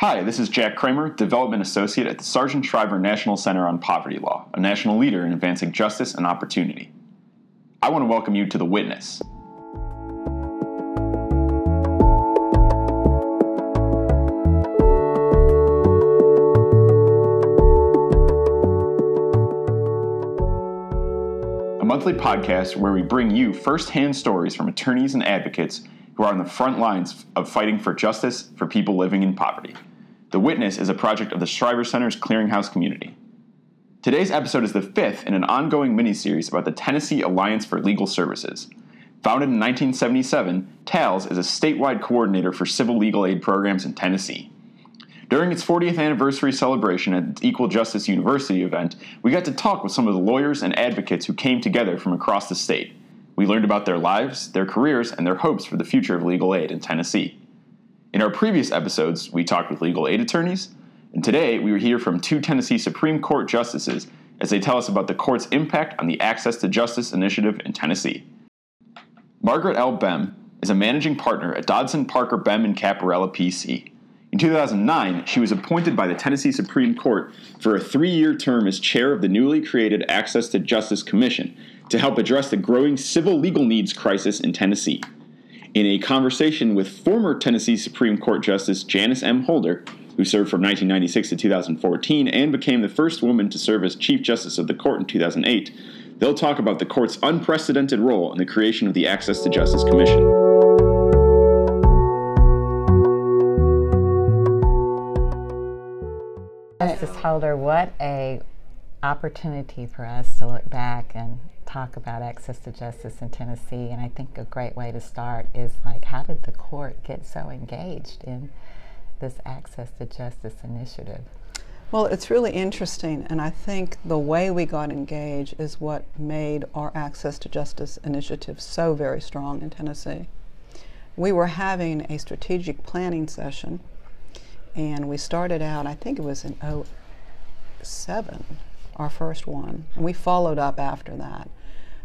Hi, this is Jack Kramer, Development Associate at the Sargent Shriver National Center on Poverty Law, a national leader in advancing justice and opportunity. I want to welcome you to The Witness. A monthly podcast where we bring you firsthand stories from attorneys and advocates who are on the front lines of fighting for justice for people living in poverty. The Witness is a project of the Shriver Center's Clearinghouse community. Today's episode is the fifth in an ongoing mini-series about the Tennessee Alliance for Legal Services. Founded in 1977, TALS is a statewide coordinator for civil legal aid programs in Tennessee. During its 40th anniversary celebration at Equal Justice University event, we got to talk with some of the lawyers and advocates who came together from across the state. We learned about their lives, their careers, and their hopes for the future of legal aid in Tennessee. In our previous episodes, we talked with legal aid attorneys, and today we hear from two Tennessee Supreme Court justices as they tell us about the court's impact on the Access to Justice initiative in Tennessee. Margaret L. Behm is a managing partner at Dodson Parker Behm and Capparella PC. In 2009, she was appointed by the Tennessee Supreme Court for a three year term as chair of the newly created Access to Justice Commission to help address the growing civil legal needs crisis in Tennessee. In a conversation with former Tennessee Supreme Court Justice Janice M. Holder, who served from 1996 to 2014 and became the first woman to serve as Chief Justice of the court in 2008, they'll talk about the court's unprecedented role in the creation of the Access to Justice Commission. Justice Holder, what a opportunity for us to look back and talk about access to justice in Tennessee. And I think a great way to start is like, how did the court get so engaged in this access to justice initiative? Well, it's really interesting, and I think the way we got engaged is what made our Access to Justice initiative so very strong in Tennessee. We were having a strategic planning session, and we started out, I think it was in 07, our first one, and we followed up after that.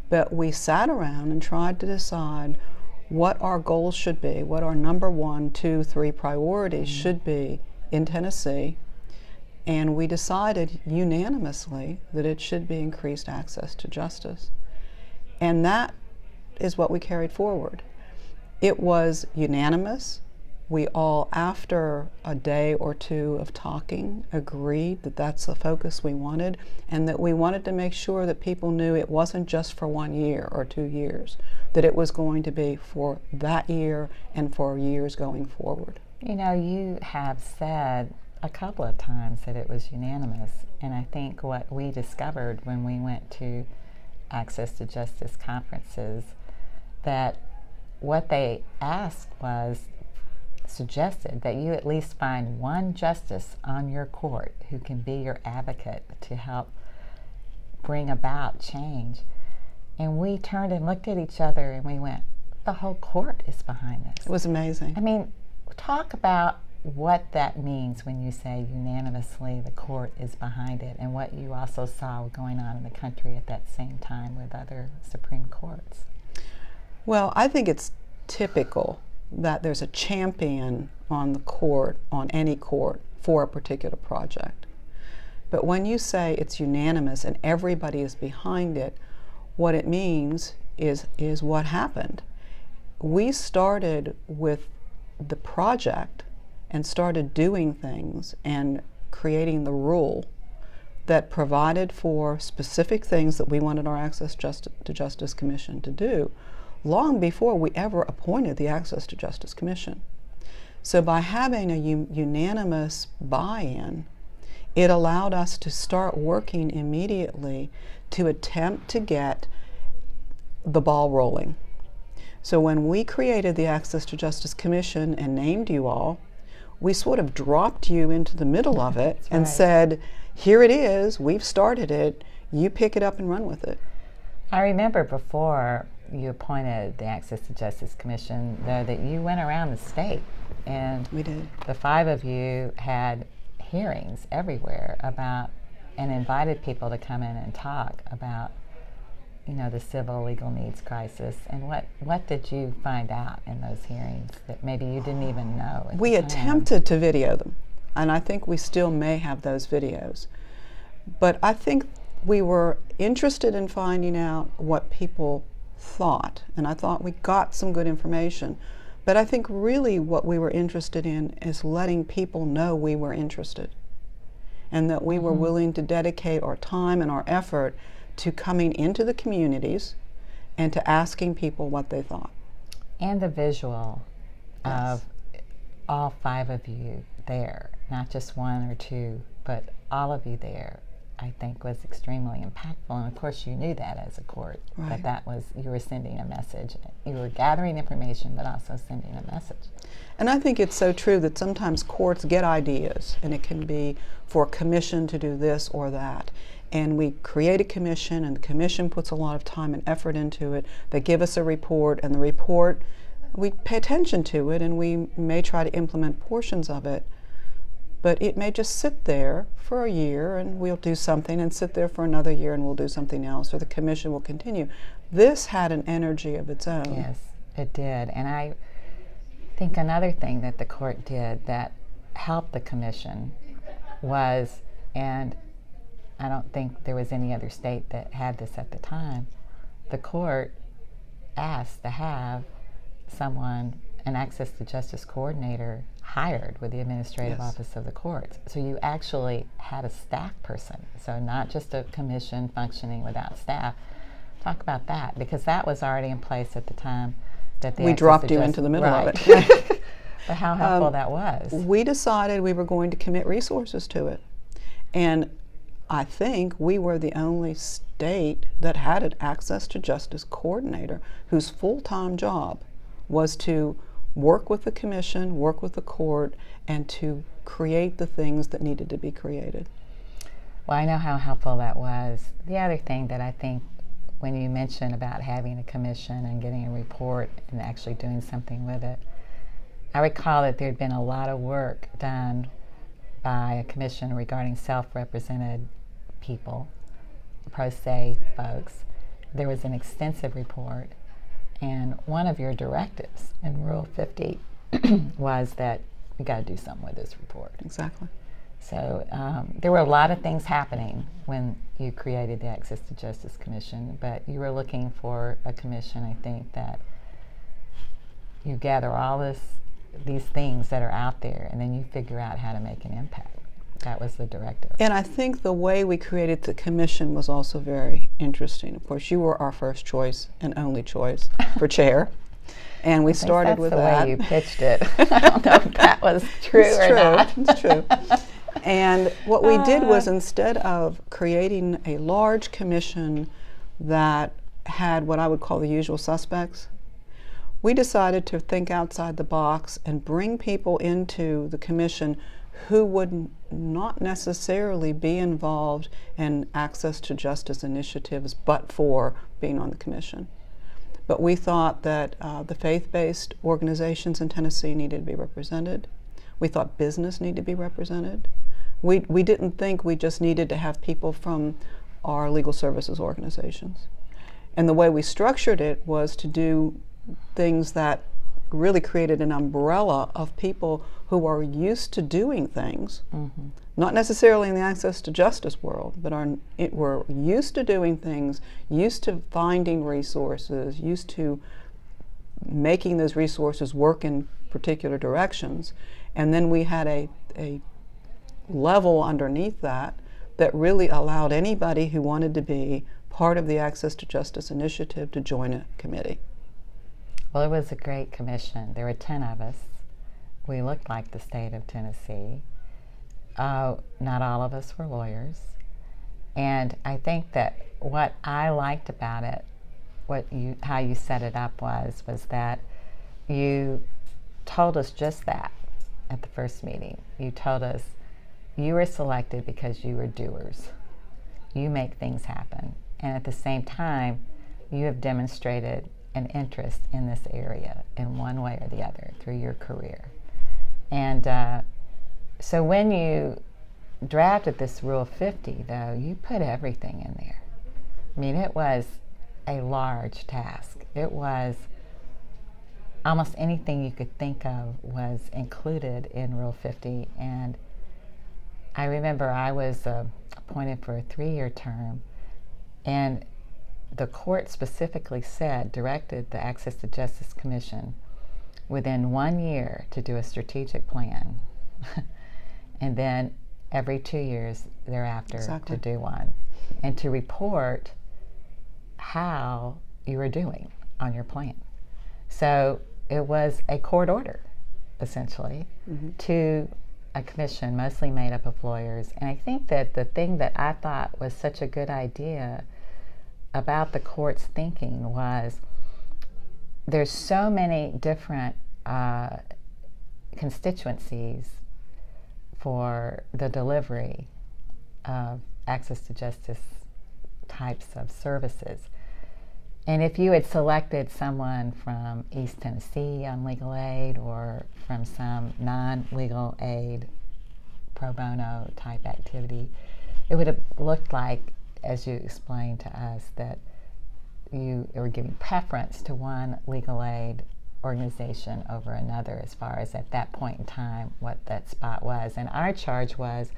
But we sat around and tried to decide what our goals should be, what our number one, two, three priorities mm-hmm. should be in Tennessee. And we decided unanimously that it should be increased access to justice. And that is what we carried forward. It was unanimous we all, after a day or two of talking, agreed that that's the focus we wanted and that we wanted to make sure that people knew it wasn't just for one year or two years, that it was going to be for that year and for years going forward. You know, you have said a couple of times that it was unanimous, and I think what we discovered when we went to Access to Justice conferences that what they asked was suggested that you at least find one justice on your court who can be your advocate to help bring about change. And we turned and looked at each other and we went, the whole court is behind this. It was amazing. I mean, talk about what that means when you say unanimously the court is behind it and what you also saw going on in the country at that same time with other Supreme Courts. Well, I think it's typical that there's a champion on the court, on any court, for a particular project. But when you say it's unanimous and everybody is behind it, what it means is, is what happened. We started with the project and started doing things and creating the rule that provided for specific things that we wanted our Access Just- to Justice Commission to do long before we ever appointed the Access to Justice Commission. So, by having a u- unanimous buy in, it allowed us to start working immediately to attempt to get the ball rolling. So, when we created the Access to Justice Commission and named you all, we sort of dropped you into the middle of it That's and right. said, Here it is, we've started it, you pick it up and run with it. I remember before you appointed the Access to Justice Commission, though, that you went around the state and we did. The five of you had hearings everywhere about and invited people to come in and talk about you know the civil legal needs crisis and what what did you find out in those hearings that maybe you didn't even know we attempted to video them And I think we still may have those videos. But I think we were interested in finding out what people thought, and I thought we got some good information. But I think really what we were interested in is letting people know we were interested and that we mm-hmm. were willing to dedicate our time and our effort to coming into the communities and to asking people what they thought. And the visual yes. of all five of you there, not just one or two, but all of you there I think was extremely impactful. And of course, you knew that as a court, right. that that was, you were sending a message. You were gathering information, but also sending a message. And I think it's so true that sometimes courts get ideas, and it can be for a commission to do this or that. And we create a commission, and the commission puts a lot of time and effort into it. They give us a report, and the report, we pay attention to it, and we may try to implement portions of it but it may just sit there for a year and we'll do something and sit there for another year and we'll do something else or the commission will continue. This had an energy of its own. Yes, it did. And I think another thing that the court did that helped the commission was, and I don't think there was any other state that had this at the time, the court asked to have someone, an access to justice coordinator, hired with the administrative yes. office of the courts. So you actually had a staff person, so not just a commission functioning without staff. Talk about that because that was already in place at the time that the we dropped you into the middle right. of it. but how helpful um, that was. We decided we were going to commit resources to it, and I think we were the only state that had an access to justice coordinator whose full-time job was to work with the commission, work with the court, and to create the things that needed to be created. Well, I know how helpful that was. The other thing that I think when you mentioned about having a commission and getting a report and actually doing something with it, I recall that there had been a lot of work done by a commission regarding self represented people, pro se folks. There was an extensive report and one of your directives in Rule 50 was that we got to do something with this report. Exactly. So um, there were a lot of things happening when you created the Access to Justice Commission, but you were looking for a commission, I think, that you gather all this, these things that are out there, and then you figure out how to make an impact. That was the directive. And I think the way we created the commission was also very interesting. Of course, you were our first choice and only choice for chair. And we started with the that. way you pitched it. I don't know if that was true it's or true. not. It's true. And what we uh, did was instead of creating a large commission that had what I would call the usual suspects, we decided to think outside the box and bring people into the commission who would not necessarily be involved in access to justice initiatives but for being on the commission. But we thought that uh, the faith based organizations in Tennessee needed to be represented. We thought business needed to be represented. We, we didn't think we just needed to have people from our legal services organizations. And the way we structured it was to do things that really created an umbrella of people who are used to doing things, mm-hmm. not necessarily in the access to justice world, but are it, were used to doing things, used to finding resources, used to making those resources work in particular directions. And then we had a, a level underneath that that really allowed anybody who wanted to be part of the Access to Justice Initiative to join a committee. Well, it was a great commission. There were 10 of us. We looked like the state of Tennessee. Uh, not all of us were lawyers. And I think that what I liked about it, what you, how you set it up was, was that you told us just that at the first meeting. You told us you were selected because you were doers. You make things happen. And at the same time, you have demonstrated an interest in this area in one way or the other through your career. And uh, so when you drafted this Rule 50, though, you put everything in there. I mean, it was a large task. It was almost anything you could think of was included in Rule 50. And I remember I was uh, appointed for a three year term, and the court specifically said, directed the Access to Justice Commission within one year to do a strategic plan, and then every two years thereafter Exactly. to do one, and to report how you were doing on your plan. So it was a court order, essentially, mm-hmm. to a commission mostly made up of lawyers. And I think that the thing that I thought was such a good idea about the court's thinking was there's so many different uh, constituencies for the delivery of access to justice types of services. And if you had selected someone from East Tennessee on legal aid or from some non legal aid pro bono type activity, it would have looked like, as you explained to us, that you were giving preference to one legal aid organization over another as far as at that point in time what that spot was. And our charge was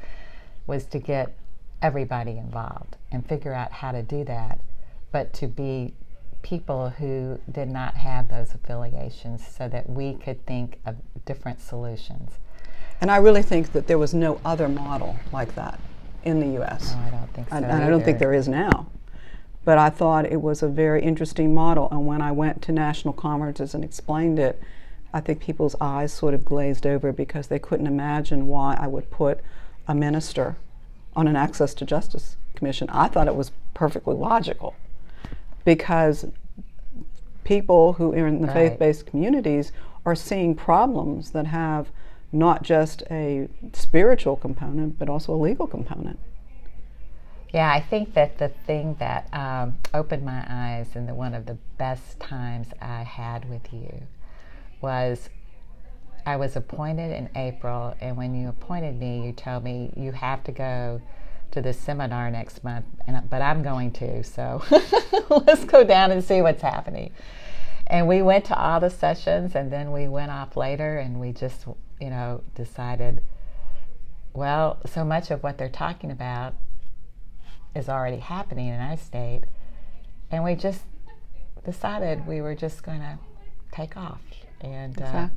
was to get everybody involved and figure out how to do that, but to be people who did not have those affiliations so that we could think of different solutions. And I really think that there was no other model like that in the U.S. No, I don't think so. and, and I don't think there is now. But I thought it was a very interesting model. And when I went to national conferences and explained it, I think people's eyes sort of glazed over because they couldn't imagine why I would put a minister on an access to justice commission. I thought it was perfectly logical because people who are in the Right. faith based communities are seeing problems that have not just a spiritual component, but also a legal component. Yeah, I think that the thing that um, opened my eyes and the one of the best times I had with you was I was appointed in April, and when you appointed me, you told me you have to go to this seminar next month, and but I'm going to, so let's go down and see what's happening. And we went to all the sessions, and then we went off later, and we just, you know, decided, well, so much of what they're talking about is already happening in our state. And we just decided we were just going to take off and uh,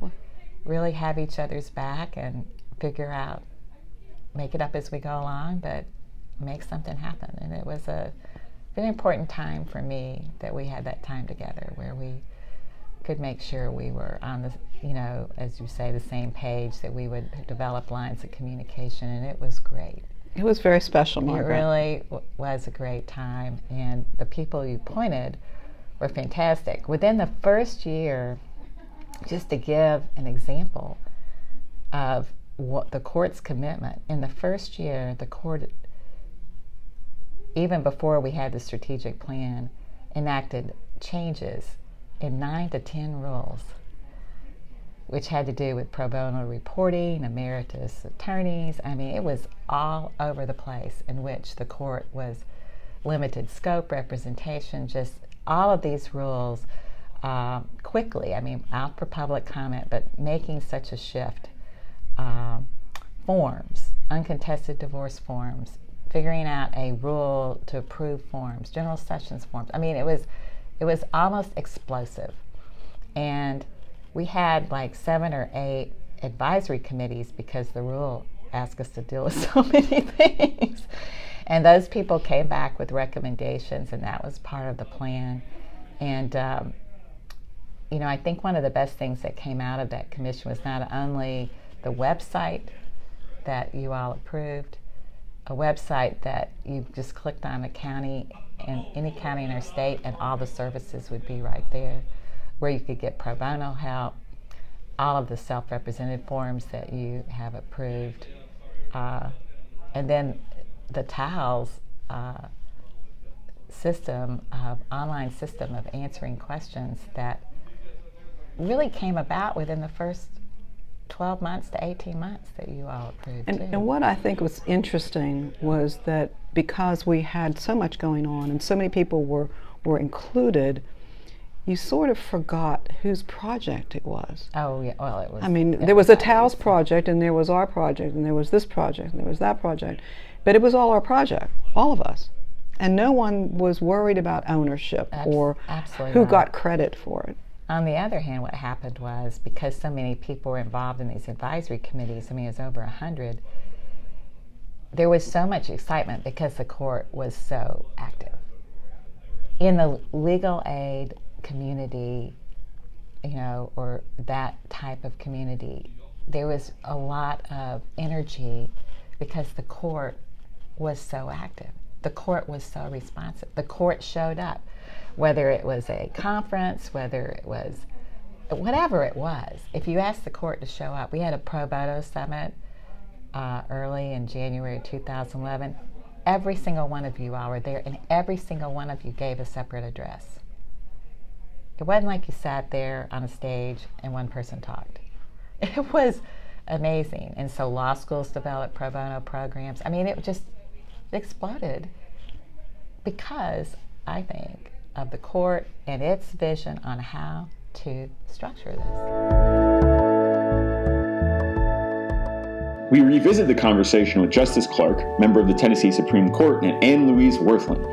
really have each other's back and figure out, make it up as we go along, but make something happen. And it was a very important time for me that we had that time together where we could make sure we were on the, you know, as you say, the same page, that we would develop lines of communication, and it was great. It was very special, Margaret. It really w- was a great time, and the people you pointed were fantastic. Within the first year, just to give an example of what the court's commitment, in the first year, the court, even before we had the strategic plan, enacted changes in nine to ten rules which had to do with pro bono reporting, emeritus attorneys. I mean, it was all over the place in which the court was limited scope, representation, just all of these rules uh, quickly. I mean, out for public comment, but making such a shift. Um, forms, uncontested divorce forms, figuring out a rule to approve forms, general sessions forms. I mean, it was it was almost explosive, and we had like seven or eight advisory committees because the rule asked us to deal with so many things. And those people came back with recommendations, and that was part of the plan. And, um, you know, I think one of the best things that came out of that commission was not only the website that you all approved, a website that you just clicked on a county in any county in our state, and all the services would be right there where you could get pro bono help, all of the self represented forms that you have approved, uh, and then the TALS uh, system of online system of answering questions that really came about within the first 12 months to 18 months that you all approved And, and what I think was interesting was that because we had so much going on and so many people were, were included, you sort of forgot whose project it was. Oh yeah, well it was. I mean, there was a TALS project, and there was our project, and there was this project, and there was that project, but it was all our project, all of us, and no one was worried about ownership Abs- or who not. got credit for it. On the other hand, what happened was because so many people were involved in these advisory committees, I mean, it was over a 100, there was so much excitement because the court was so active. In the legal aid community, you know, or that type of community, there was a lot of energy because the court was so active. The court was so responsive. The court showed up, whether it was a conference, whether it was whatever it was. If you asked the court to show up, we had a pro bono summit uh, early in January 2011. Every single one of you all were there, and every single one of you gave a separate address. It wasn't like you sat there on a stage and one person talked. It was amazing. And so law schools developed pro bono programs. I mean, it just exploded because I think of the court and its vision on how to structure this. We revisit the conversation with Justice Clark, member of the Tennessee Supreme Court, and Anne Louise Wirthlin,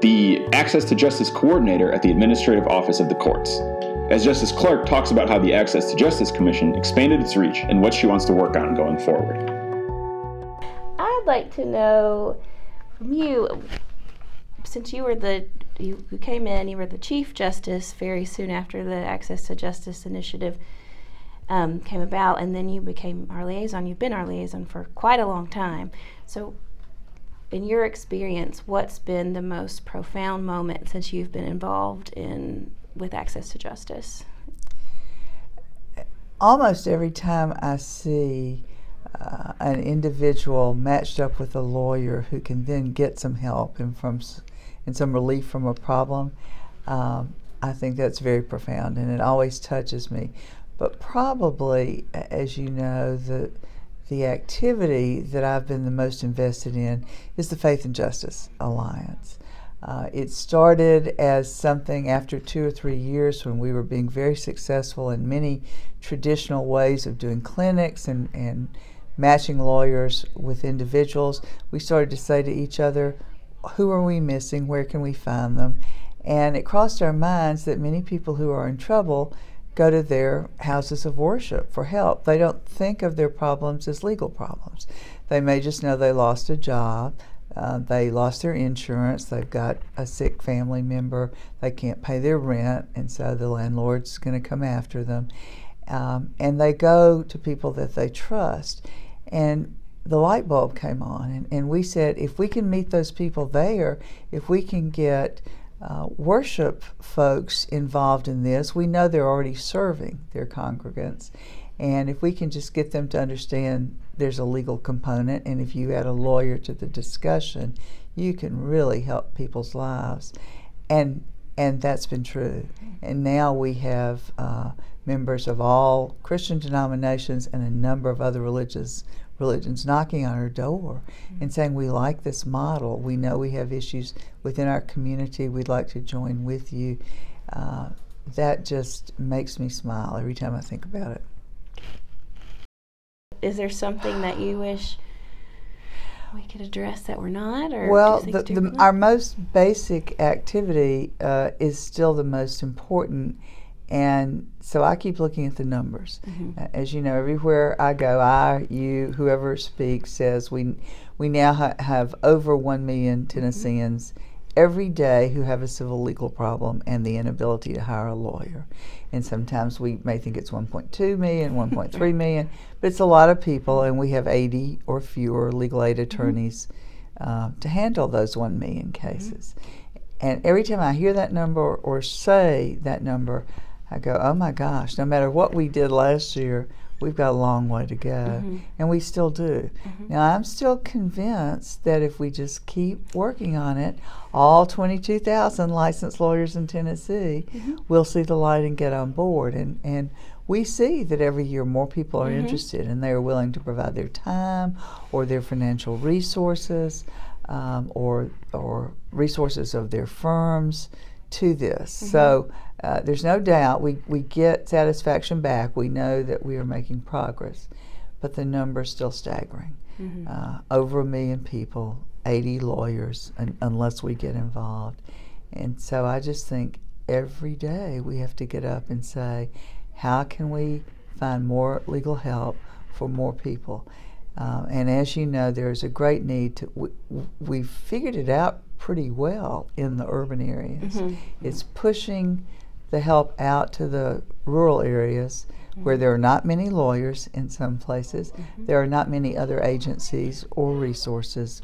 the Access to Justice Coordinator at the Administrative Office of the Courts. As Justice Clark talks about how the Access to Justice Commission expanded its reach and what she wants to work on going forward. I'd like to know from you, since you were the you, came in, you were the chief justice very soon after the Access to Justice initiative um, came about, and then you became our liaison. You've been our liaison for quite a long time. So, in your experience, what's been the most profound moment since you've been involved in with Access to Justice? almost every time I see uh, an individual matched up with a lawyer who can then get some help and from and some relief from a problem, um, I think that's very profound and it always touches me. But probably, as you know, the the activity that I've been the most invested in is the Faith and Justice Alliance. Uh, it started as something after two or three years when we were being very successful in many traditional ways of doing clinics and, and matching lawyers with individuals. We started to say to each other, who are we missing? Where can we find them? And it crossed our minds that many people who are in trouble go to their houses of worship for help. They don't think of their problems as legal problems. They may just know they lost a job, uh, they lost their insurance, they've got a sick family member, they can't pay their rent, and so the landlord's going to come after them. Um, and they go to people that they trust. And the light bulb came on, and, and we said if we can meet those people there, if we can get uh, worship folks involved in this, we know they're already serving their congregants. And if we can just get them to understand there's a legal component, and if you add a lawyer to the discussion, you can really help people's lives. And and that's been true. And now we have uh, members of all Christian denominations and a number of other religious religions knocking on our door and saying we like this model. We know we have issues within our community. We'd like to join with you. Uh, that just makes me smile every time I think about it. Is there something that you wish we could address that we're not, or Well, the, the, our most basic activity uh, is still the most important, and so I keep looking at the numbers. Mm-hmm. As you know, everywhere I go, I, you, whoever speaks says we we now ha- have over one million Mm-hmm. Tennesseans every day who have a civil legal problem and the inability to hire a lawyer. And sometimes we may think it's 1.2 million, 1.3 million, but it's a lot of people, and we have 80 or fewer legal aid attorneys uh, to handle those 1 million cases. And every time I hear that number or say that number, I go, oh my gosh, no matter what we did last year, we've got a long way to go. Mm-hmm. And we still do. Mm-hmm. Now, I'm still convinced that if we just keep working on it, all 22,000 licensed lawyers in Tennessee mm-hmm. will see the light and get on board. And, and we see that every year more people are interested and they are willing to provide their time or their financial resources um, or, or resources of their firms to this. So uh, there's no doubt we, we get satisfaction back. We know that we are making progress, but the number is still staggering. Uh, over a million people, 80 lawyers, un- unless we get involved. And so I just think every day we have to get up and say, how can we find more legal help for more people? Uh, and as you know, there's a great need to, we, we figured it out pretty well in the urban areas. It's pushing the help out to the rural areas where there are not many lawyers in some places, there are not many other agencies or resources.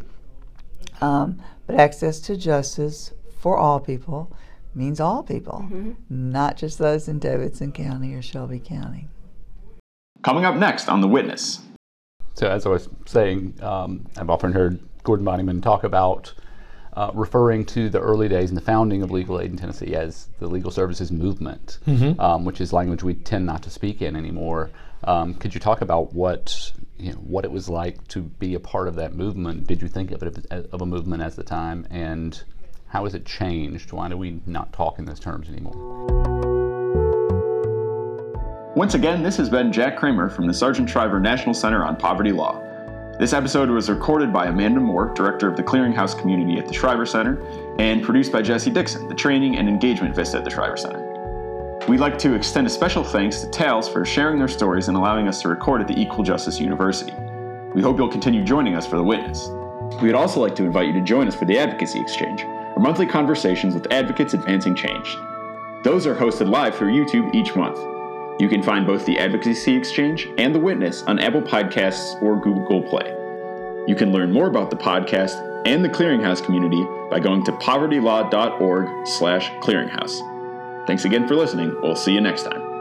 Um, but access to justice for all people means all people, not just those in Davidson County or Shelby County. Coming up next on The Witness. So, as I was saying, um, I've often heard Gordon Bonnyman talk about uh, referring to the early days and the founding of legal aid in Tennessee as the legal services movement, um, which is language we tend not to speak in anymore. Um, could you talk about what you know, what it was like to be a part of that movement? Did you think of it as, of a movement at the time, and how has it changed? Why do we not talk in those terms anymore? Once again, this has been Jack Kramer from the Sargent Shriver National Center on Poverty Law. This episode was recorded by Amanda Moore, Director of the Clearinghouse Community at the Shriver Center, and produced by Jesse Dixon, the Training and Engagement Vista at the Shriver Center. We'd like to extend a special thanks to TALS for sharing their stories and allowing us to record at the Equal Justice University. We hope you'll continue joining us for The Witness. We'd also like to invite you to join us for the Advocacy Exchange, our monthly conversations with advocates advancing change. Those are hosted live through YouTube each month. You can find both the Advocacy Exchange and The Witness on Apple Podcasts or Google Play. You can learn more about the podcast and the Clearinghouse community by going to povertylaw.org slash clearinghouse. Thanks again for listening. We'll see you next time.